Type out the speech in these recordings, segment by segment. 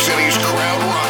city's crowd rock.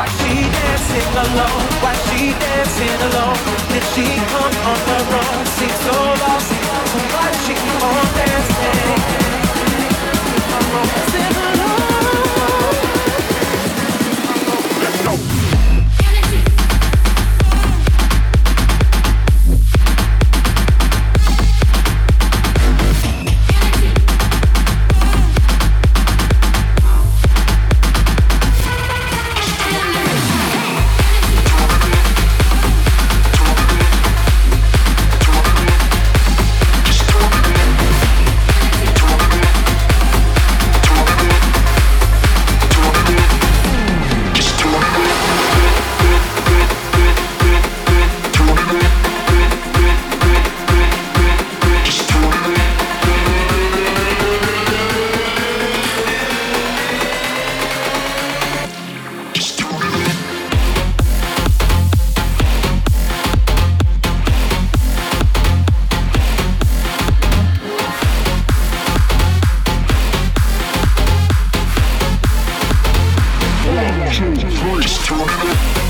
Why she dancing alone? Why she dancing alone? Did she come on her own? Seems so lost. Why she keep on dancing? George Tornado.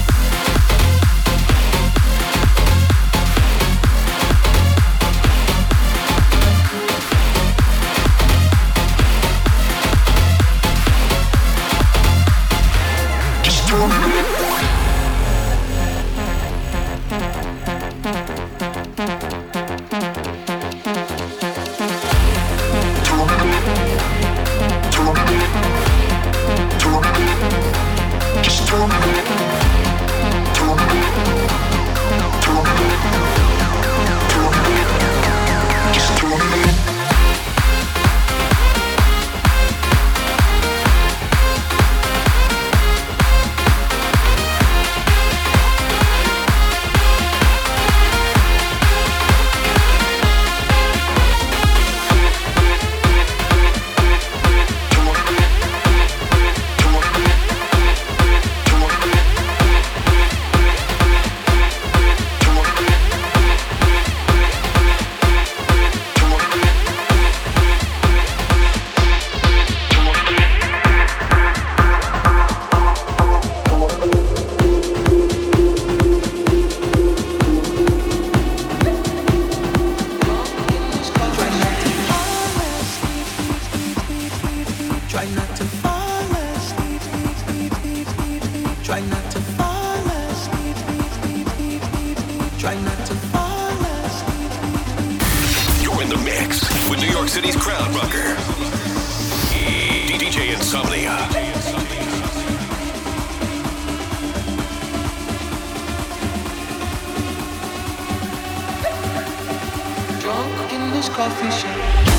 One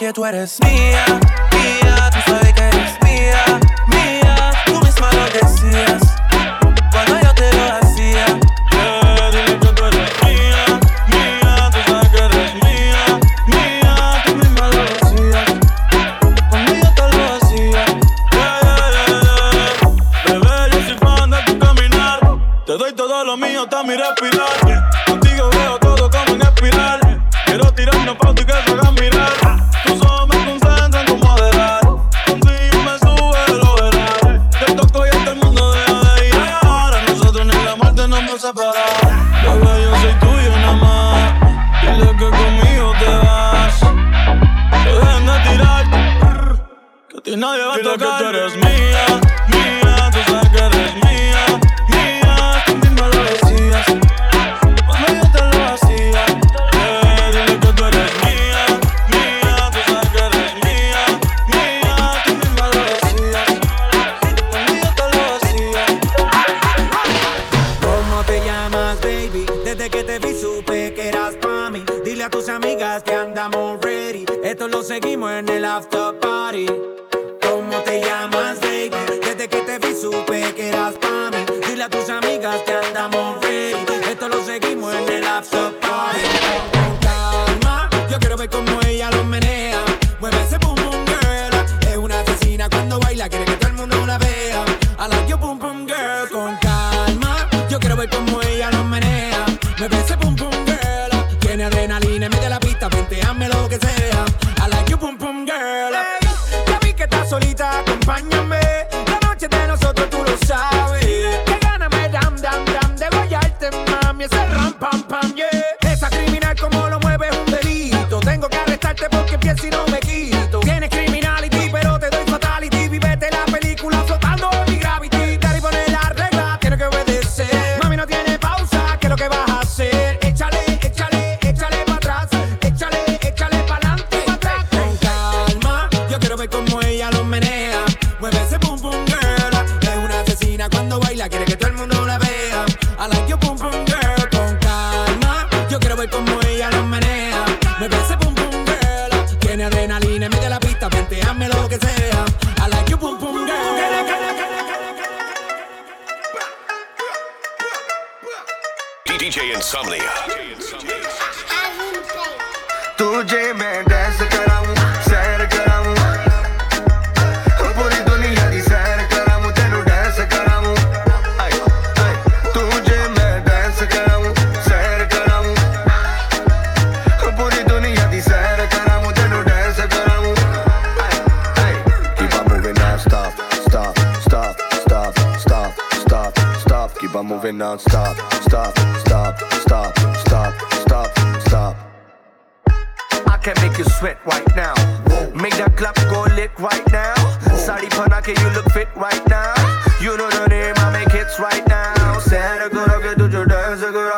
porque tú eres mía.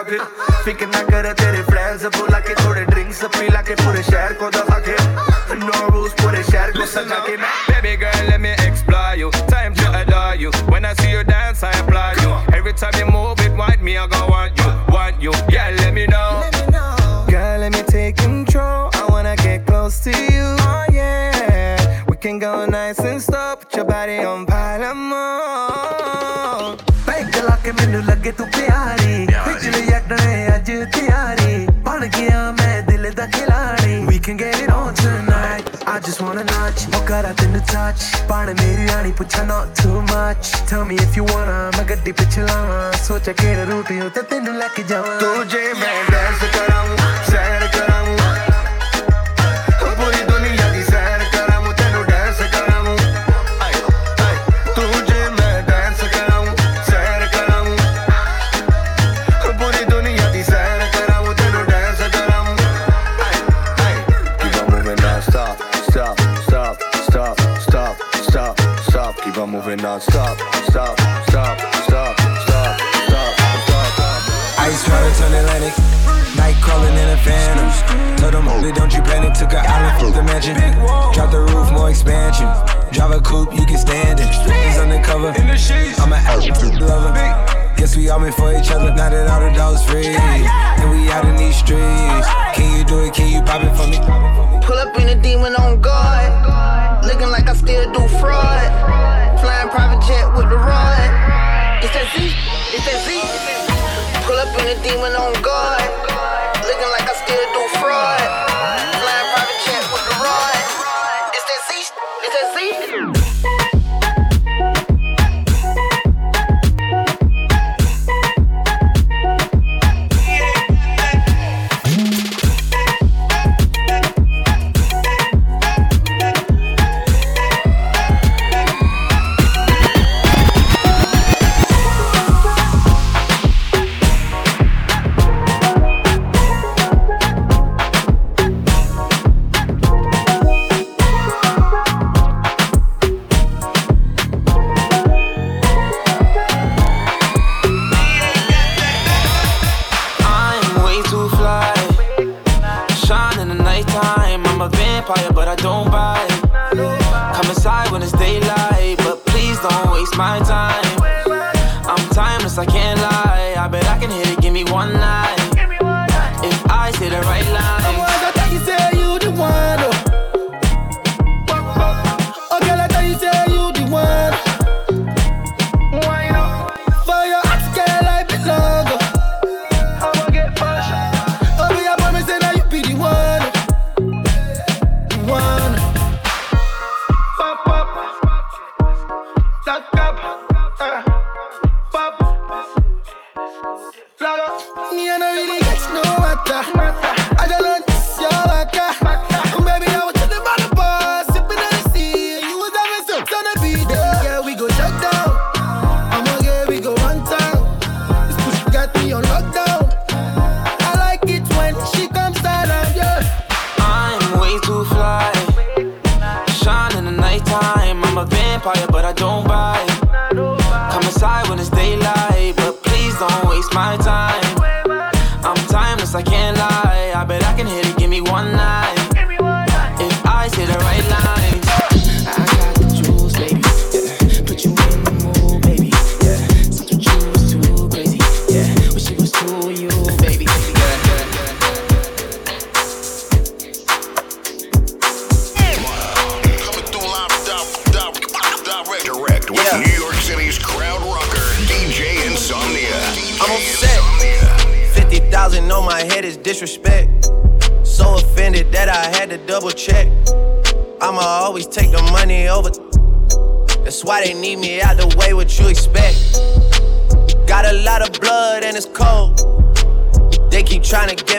के फिक्र ना करे तेरे friends बुला के adore you. When i see you dance i applaud you. Every time you move it want me i go want you want you. Yeah let me know. Girl let me take control. I wanna get close to you. Oh yeah. We can go nice and slow. Put your body on touch. Paana meri rani puchha not too much. Tell me if you wanna Ma gaddi pe chalawa Socha kere rooti ho ta tenu lak jawa Tujhe main dance kar mansion. Drop the roof, more expansion. Drive a coupe, you can stand it. He's undercover. I'm an absolute lover. Guess we all meant for each other. Now that all the dogs free. And we out in these streets. Can you do it? Can you pop it for me? Pull up in a demon on guard. Looking like I still do fraud. Flying private jet with the rod. It's that Z. It's that Z. Pull up in a demon on guard.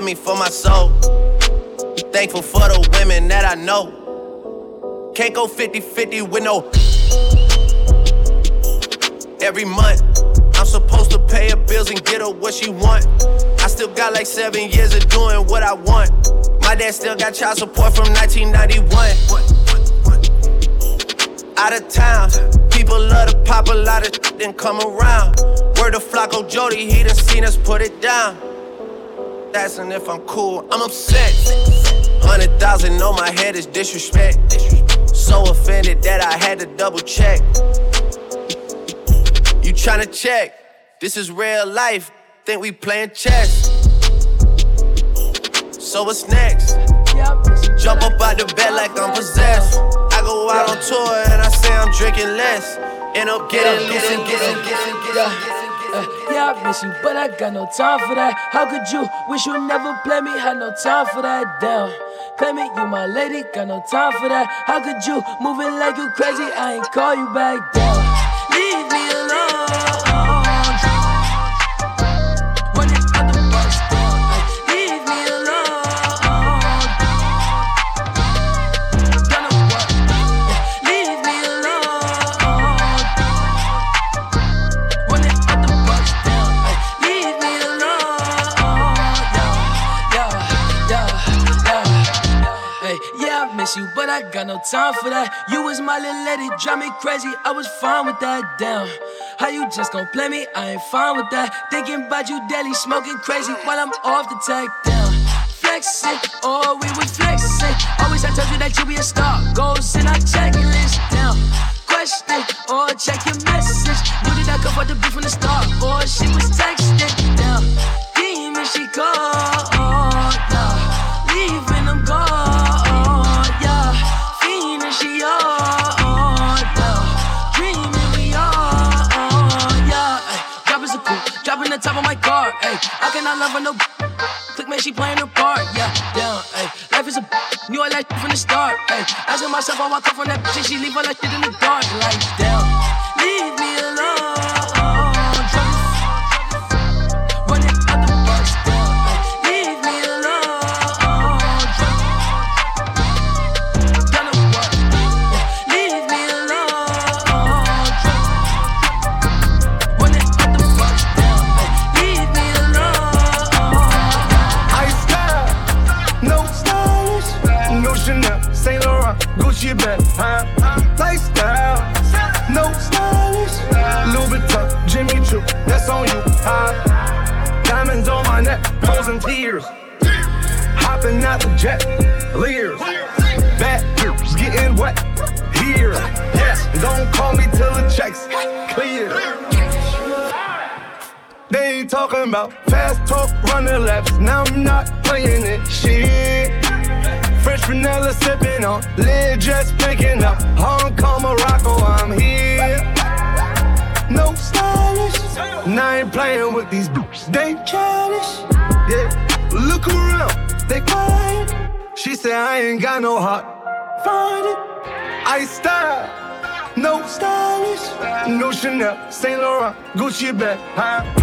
Me for my soul. Thankful for the women that I know. Can't go 50 50 with no. Every month, I'm supposed to pay her bills and get her what she want. I still got like seven years of doing what I want. My dad still got child support from 1991. Out of town, people love to pop a lot of and come around. Word of Flacco Jody, he done seen us put it down. Asking if I'm cool, I'm upset. Hundred thousand on my head is disrespect. So offended that I had to double check. You tryna check? This is real life. Think we playing chess. So what's next? Jump up out the bed like I'm possessed. I go out on tour and I say I'm drinking less. End up getting loose and getting, getting, getting, getting. Yeah, I miss you, but I got no time for that. How could you wish you never play me? Had no time for that. Damn. Claim it, you my lady, got no time for that. How could you moving like you crazy? I ain't call you back down. Leave me alone. I got no time for that. You was my little lady, drive me crazy. I was fine with that. Damn, how you just gon' play me? I ain't fine with that. Thinking about you daily, smoking crazy while I'm off the tag. Down, flexing, oh we was flexing. Always I told you that you be a star. Goals in our checklist. Down, question, or oh, check your message. Knew that I could afford the beef from the start, or she was texting. Down, demon she called. Oh, yeah. The top of my car. Hey, I cannot love her no. Click man, she playing her part. Yeah, down. Hey, life is a. Knew I like from the start. Hey, asking myself how I come from that and she leave all that shit in the dark. Like, down. Leave me alone. Saint Laurent, Gucci bag, high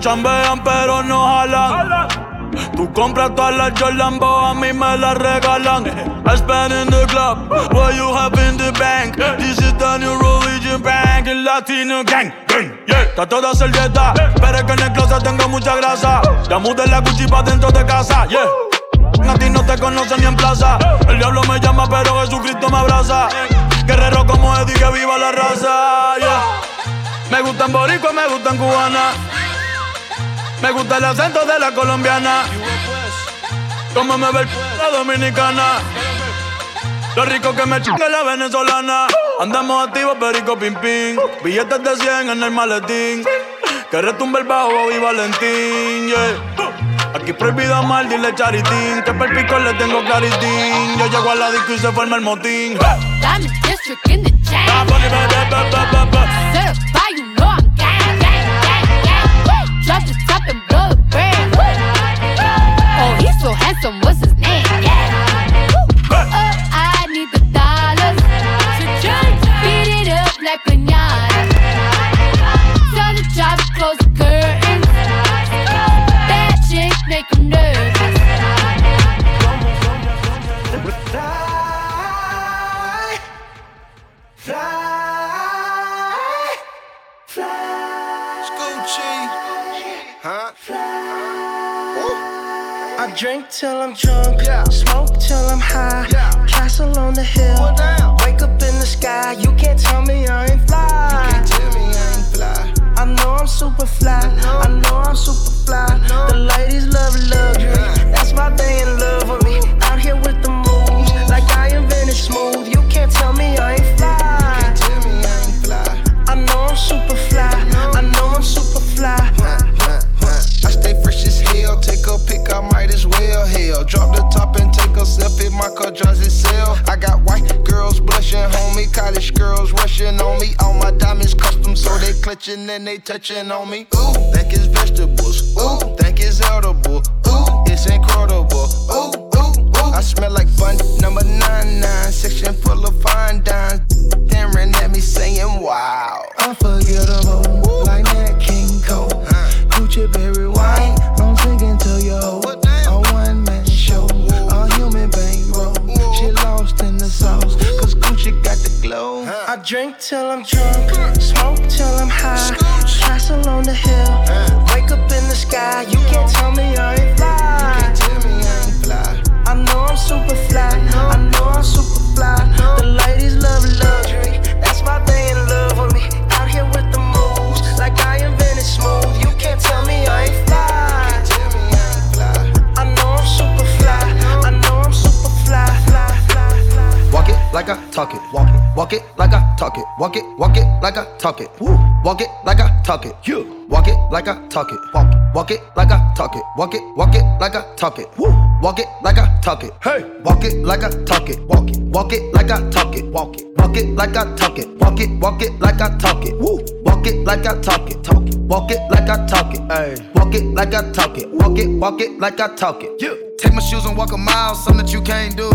Chambean, pero no jalan. Tú compras todas las Jordan, a mí me las regalan. I spend in the club, what you have in the bank. This is the new religion bank, el latino gang. Yeah. Está toda servieta, pero es que en el closet tengo mucha grasa. Ya mudé la Gucci pa' dentro de casa, yeah. A ti no te conocen ni en plaza. El diablo me llama, pero Jesucristo me abraza. Guerrero como Eddie, que viva la raza. Yeah. Me gustan boricua, me gustan cubana. Me gusta el acento de la colombiana. Como me ve la dominicana. Lo rico que me chinga la venezolana. Andamos activos, perico pim pim. Billetes de 100 en el maletín. Que retumbe el bajo y Valentín, yeah. Aquí prohibido amar, dile charitín. Que per pico le tengo claritín. Yo llego a la disco y se forma el motín. Diamond District in the chain. Handsome, what's his till I'm. Castle on the hill, wake up in the sky. You can't tell me I ain't fly. You can't tell me I ain't fly. I know I'm super fly. I know I'm super fly. The ladies love luxury. That's why they in love custom, so they clutching and they touching on me. Ooh, think it's vegetables. Ooh, think it's edible. Ooh, it's incredible. Ooh, ooh, ooh. I smell like bun number nine nine. Section full of fine dimes. Staring at me saying, Wow. Unforgettable, like Nat King Cole. Gucci berry wine, I'm drinking to yo. A one man show, a human bankroll. She lost in the sauce, cause Gucci got the glow. I drink till I'm drunk, smoke till I'm high. Castle on the hill, wake up in the sky. You can't tell me I ain't fly. I know I'm super fly. I know I'm super fly. The ladies love luxury. That's why they in love with me. Out here with the moves, like I invented smooth. You can't tell me I ain't fly. I know I'm super fly. I know I'm super fly. Walk it like I talk it. Walk it. Walk it like I talk it. Walk it. Walk it like I talk it. Woo. Walk it like I talk it. You. Walk it like I talk it. Walk it. Walk it like I talk it. Walk it. Walk it like I talk it. Woo. Walk it like I talk it. Hey. Walk it like I talk it. Walk it. Walk it like I talk it. Walk it. Walk it like I talk it. Walk it. Walk it like I talk it. Woo. Walk it like I talk it. Talk it. Walk it like I talk it. Hey. Walk it like I talk it. Walk it. Walk it like I talk it. Yeah. Take my shoes and walk a mile, something that you can't do.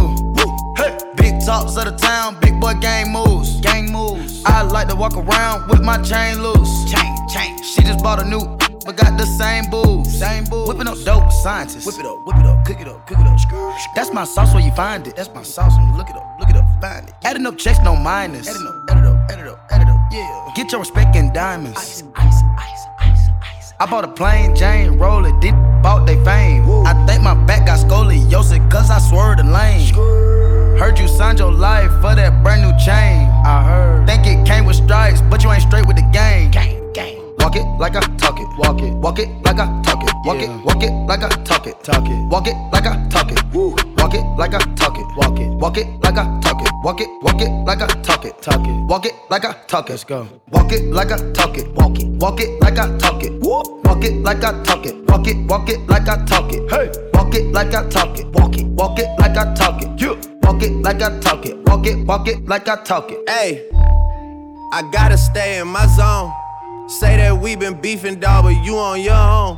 Hey. Big talks of the town, big boy gang moves. Gang moves. I like to walk around with my chain loose. Chain, chain. She just bought a new, but got the same booze. Same booze. Whipping up dope scientists. Whip it up, whip it up, cook it up, cook it up. That's my sauce where you find it. That's my sauce when you look it up, look it up, find it. Adding up checks, no minus. Adding up, add it up, add it up, add it up. Yeah. Get your respect in diamonds. Ice, ice, ice. I bought a plain Jane roller, did bought they fame. I think my back got scoliosis, cause I swerved the lane. Heard you signed your life for that brand new chain. I heard. Think it came with stripes, but you ain't straight with the game. Gang, gang. Walk it like I talk it. Walk it. Walk it like I talk it. Walk it. Walk it like I talk it. Talk it. Walk it like I talk it. Woo. Walk it like I talk it. Walk it. Walk it like I talk it. Walk it. Walk it like I talk it. Talk it. Walk it like I talk it. Let's go. Walk it like I talk it. Walk it. Walk it like I talk it. Woo. Walk it like I talk it. Walk it. Walk it like I talk it. Hey. Walk it like I talk it. Walk it. Walk it like I talk it. Yeah. Walk it like I talk it. Walk it. Walk it like I talk it. Hey, I gotta stay in my zone. Say that we been beefing, dog, but you on your own.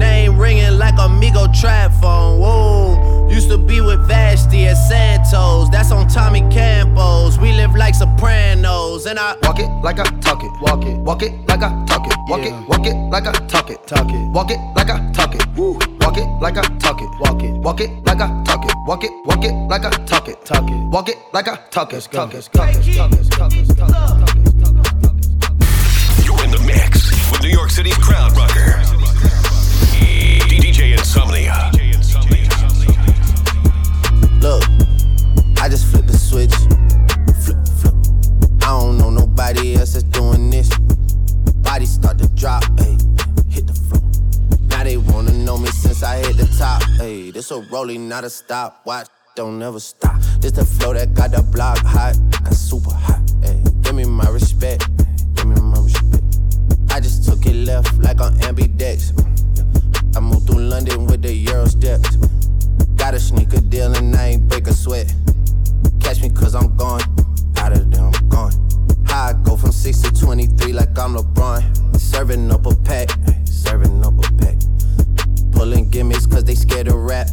name ringing like Amigo trap phone. Whoa, used to be with Vashti at Santos. That's on Tommy Campos. We live like Sopranos, and I walk it like I talk it. Walk it, walk it like I talk it. Walk it, walk it like I talk it. Talk it, walk it like I talk it. Woo. Walk it like I talk it. Walk it, walk it like I talk it. Walk it, walk it like I talk it. Talk it, walk it like I talk it. Talk it, talk it, talk it, talk it, talk it. You're in the mix with New York City's crowd rocker. DJ Insomnia. Look, I just flipped the switch. Flip, flip. I don't know nobody else that's doing this. Body start to drop, ayy. Hit the floor. Now they wanna know me since I hit the top. Ayy, this a rolling, not a stop. Watch, don't never stop. This the flow that got the block hot, got super hot. Ayy, give me my respect. Give me my respect. I just took it left like on ambidex. I moved through London with the Euro steps. Got a sneaker deal and I ain't break a sweat. Catch me cause I'm gone. Out of there, I'm gone. How I go from 6 to 23 like I'm LeBron. Serving up a pack, serving up a pack. Pulling gimmicks cause they scared to rap.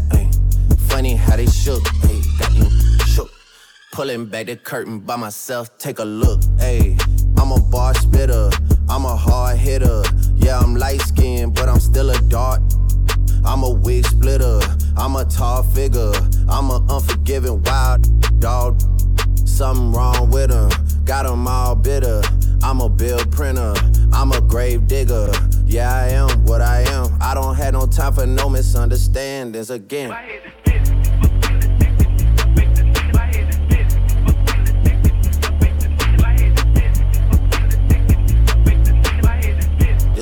Funny how they shook, ay, got you shook. Pulling back the curtain by myself, take a look. Ayy, I'm a bar spitter, I'm a hard hitter. Yeah, I'm light skinned, but I'm still a dart. I'm a wig splitter, I'm a tall figure. I'm a unforgiving wild dog. Something wrong with him, got him all bitter. I'm a bill printer, I'm a grave digger. Yeah, I am what I am. I don't have no time for no misunderstandings again.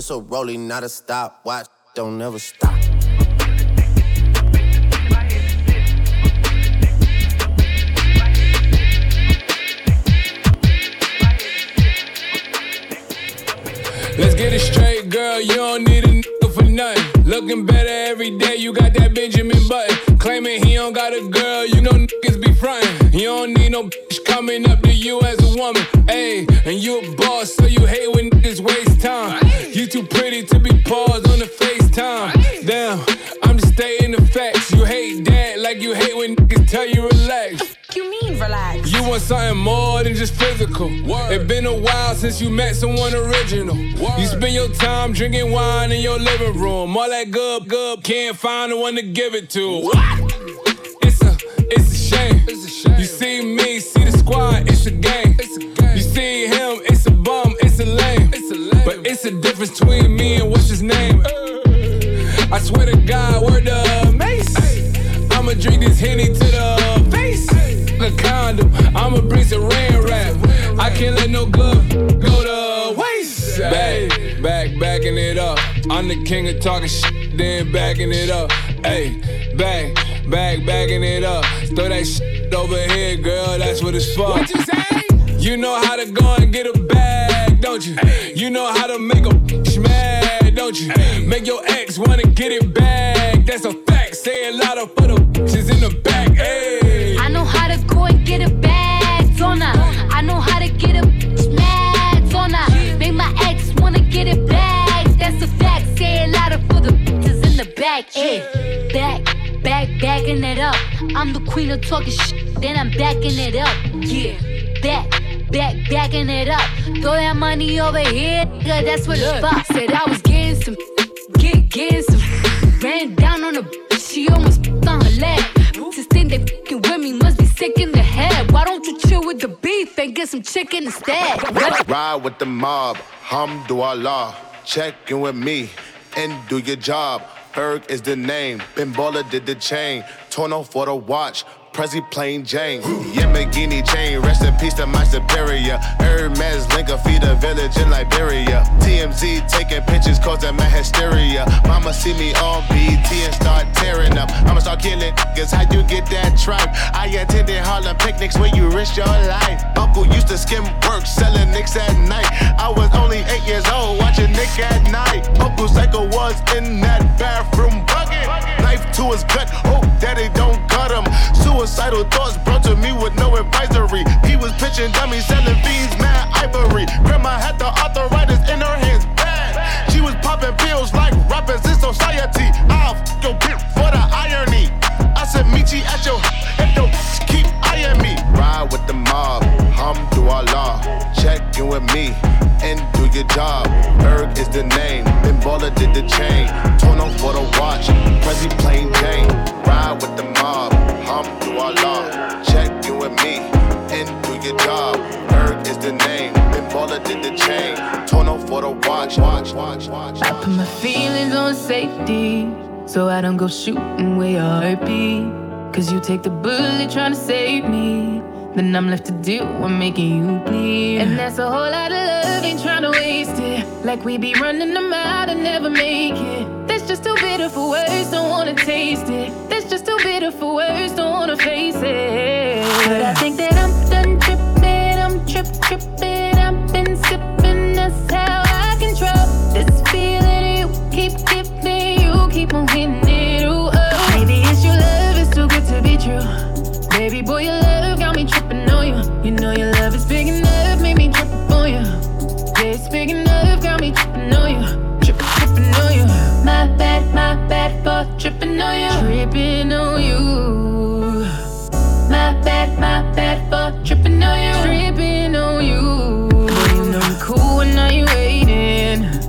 This a rolling, not a stop. Watch, don't never stop. Let's get it straight, girl. You don't need a nigga for nothing. Looking better every day. You got that Benjamin Button. Claiming he don't got a girl. You know niggas be frontin'. You don't need no coming up to you as a woman. Ayy, and you a boss, so you hate when niggas waste time. You too pretty to be paused on the FaceTime. Damn, I'm just stating the facts. You hate that like you hate when niggas tell you relax. You mean relax? You want something more than just physical. It's been a while since you met someone original. You spend your time drinking wine in your living room. All that good, good, can't find the one to give it to. It's squad, it's a game. You see him, it's a bum, it's a lame. But it's a difference between me and what's his name. I swear to God, word the mace. I'ma drink this henny to the face. A condom, I'ma bring some rain rap. I can't let no glove go to waste. Back, back, backing it up. I'm the king of talking shit, then backing it up. Hey, back, back, backing it up. Throw that shit over here, girl. That's what it's for. What you say? You know how to go and get a bag, don't you? You know how to make a bitch mad, don't you? Make your ex wanna get it back. That's a fact. Say it louder for the bitches in the back. Hey. I know how to go and get a bag don't I I know how to get a bitch mad on her. Make my ex wanna get it back. That's a fact. Say it louder for the bitches in the back. Hey, back, back, backing it up. I'm the queen of talking shit, then I'm backing it up. Yeah, back. Back, backing it up. Throw that money over here, nigga, that's where the spot. Said I was getting some, get, getting some. Ran down on a bitch, she almost on her leg. Bitches think they fucking with me, must be sick in the head. Why don't you chill with the beef and get some chicken instead? Ride with the mob, hamdulillah. Check in with me and do your job. Ferg is the name, Baller did the chain. Torno for the watch, Prezi plain Jane. Yamagini chain, rest in peace to my superior. Hermes Linker feed a village in Liberia. TMZ taking pictures causing my hysteria. Mama see me on BT and start tearing up. I'ma start killing niggas, how you get that tribe? I attended Harlem picnics where you risk your life. Uncle used to skim work, selling nicks at night. I was only eight years old, watching Nick at Nite. Uncle Psycho was in that bathroom bucket. Knife to his gut, hope daddy don't cut him. Suicidal thoughts brought to me with no advisory. He was pitching dummies, selling fiends, mad ivory. Grandma had the arthritis in her hands, bad. She was popping pills like rappers in society. I'll f your bitch for the irony. I said, meet you at your with me and do your job. Ferg is the name, Ben Baller did the chain. Torno for the watch, Prezi plain Jane. Ride with the mob, hamdulillah. Check you with me and do your job. Ferg is the name, Ben Baller did the chain. Torno for the watch, watch, watch, watch. I put my feelings on safety, so I don't go shooting where heart be. Cause you take the bullet trying to save me. Then I'm left to deal with making you bleed. And that's a whole lot of love, ain't trying to waste it. Like we be running them out and never make it. That's just too bitter for words, don't wanna taste it. That's just too bitter for words, don't wanna face it. But I think that I'm done tripping, I'm trip tripping. I've been sipping, that's how I control this feeling you keep giving. You keep on hitting it. Ooh, oh. Maybe it's your love, it's too good to be true. Baby boy, your love me tripping on you. You know your love is big enough, made me trip on you. Yeah, it's big enough, got me tripping on you. Tripping, tripping on you. My bad, my bad for tripping on you. Tripping on you. My bad, my bad for tripping on you. Tripping on you.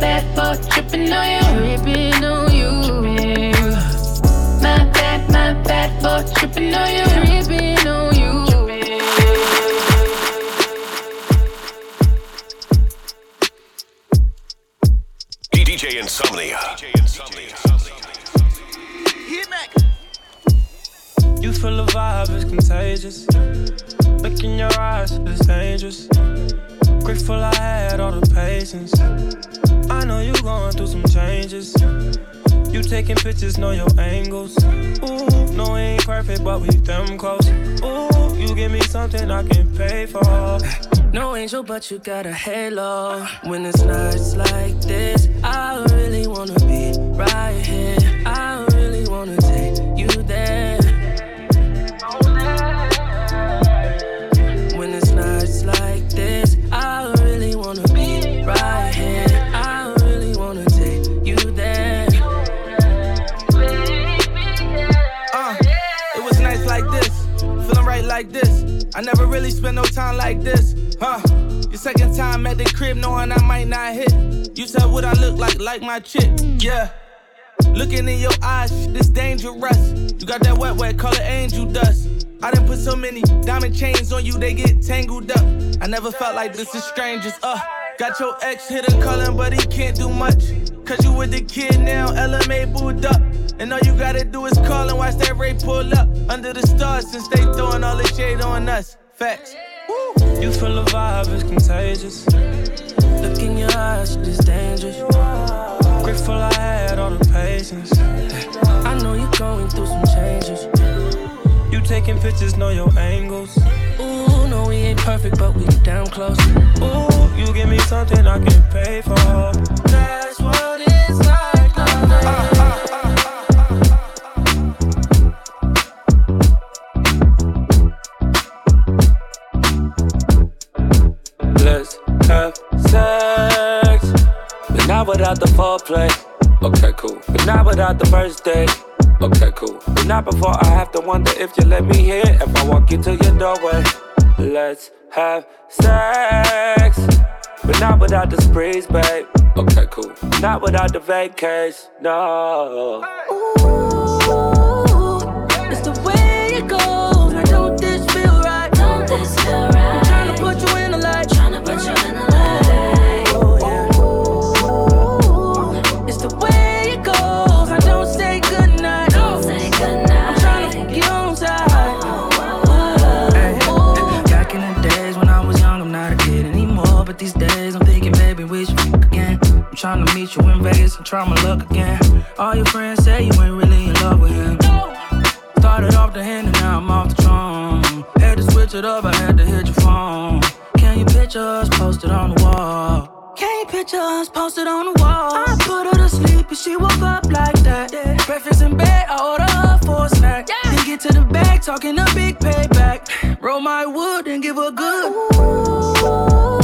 bad, my bad for tripping on you. Tripping on you. My bad, my bad for tripping on you. Tripping on you. DJ Insomnia. You feel the vibe is contagious. Look in your eyes, it's dangerous. Grateful I had all the patience. I know you going through some changes. You taking pictures, know your angles. Ooh, no, we ain't perfect, but we them close. Ooh, you give me something I can pay for. No angel, but you got a halo. When it's nights like this, I really wanna be right here. I never really spent no time like this, huh? Your second time at the crib, knowing I might not hit. You said what I look like, like my chick, yeah. Looking in your eyes, this dangerous. You got that wet, wet color angel dust. I done put so many diamond chains on you, they get tangled up. I never felt like this is strangers, uh. Got your ex hit a calling, but he can't do much. Cause you with the kid now, LMA booed up. And all you gotta do is call and watch that Ray pull up under the stars since they throwing all the shade on us. Facts. You feel the vibe is contagious. Look in your eyes, it's dangerous. Grateful I had all the patience. I know you're going through some changes. You taking pictures, know your angles. Ooh, no, we ain't perfect, but we damn close. Ooh, you give me something I can pay for. That's what sex, but not without the foreplay. Okay, cool. But not without the first date. Okay, cool. But not before I have to wonder if you let me hear if I walk into your doorway. Let's have sex, but not without the sprees, babe. Okay, cool. Not without the vacays, no. It's I'm trying to meet you in Vegas and try my luck again. All your friends say you ain't really in love with him. Started off the hand and now I'm off the throne. Had to switch it up, I had to hit your phone. Can you picture us posted on the wall? Can you picture us posted on the wall. I put her to sleep and she woke up like that. Breakfast in bed, I order her for a snack. Then get to the bag, talking a big payback. Roll my wood and give her good. Ooh,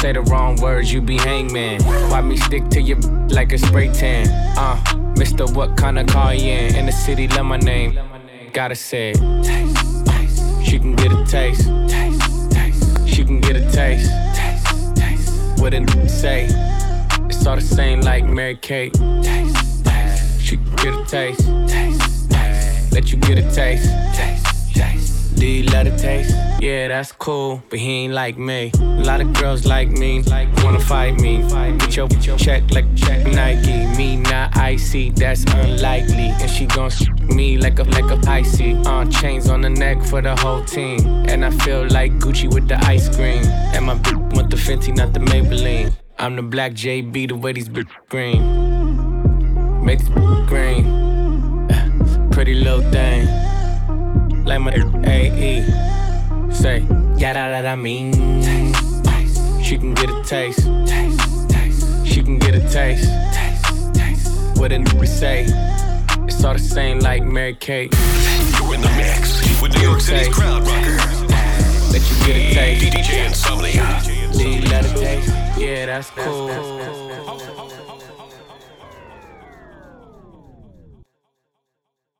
Say the wrong words, you be hangman. Why me stick to you like a spray tan? Uh, Mister, what kind of car you in? In the city, love my name. Gotta say it. She can get a taste. She can get a taste. Taste, taste. What n- say? It's all the same like Mary Kate. She can get a taste. Let you get a taste. Taste? Yeah, that's cool, but he ain't like me. A lot of girls like me, wanna fight me. Get your, get your check like check Nike. Me not icy, that's unlikely. And she gon' s- me like a like a icy. Uh, chains on the neck for the whole team. And I feel like Gucci with the ice cream. And my bitch want the Fenty, not the Maybelline. I'm the black JB, the way these bitch green. Make this green. Pretty little thing like my AE. Say, yeah, that, that I mean. Taste, taste. She can get a taste. Taste, taste. She can get a taste. Taste, taste. What a nigga say. It's all the same like Mary Kate. You're in the mix with New York City's crowd rocker. Let you get a taste. DJ Insomnia. Do you let it taste? Yeah, that's cool.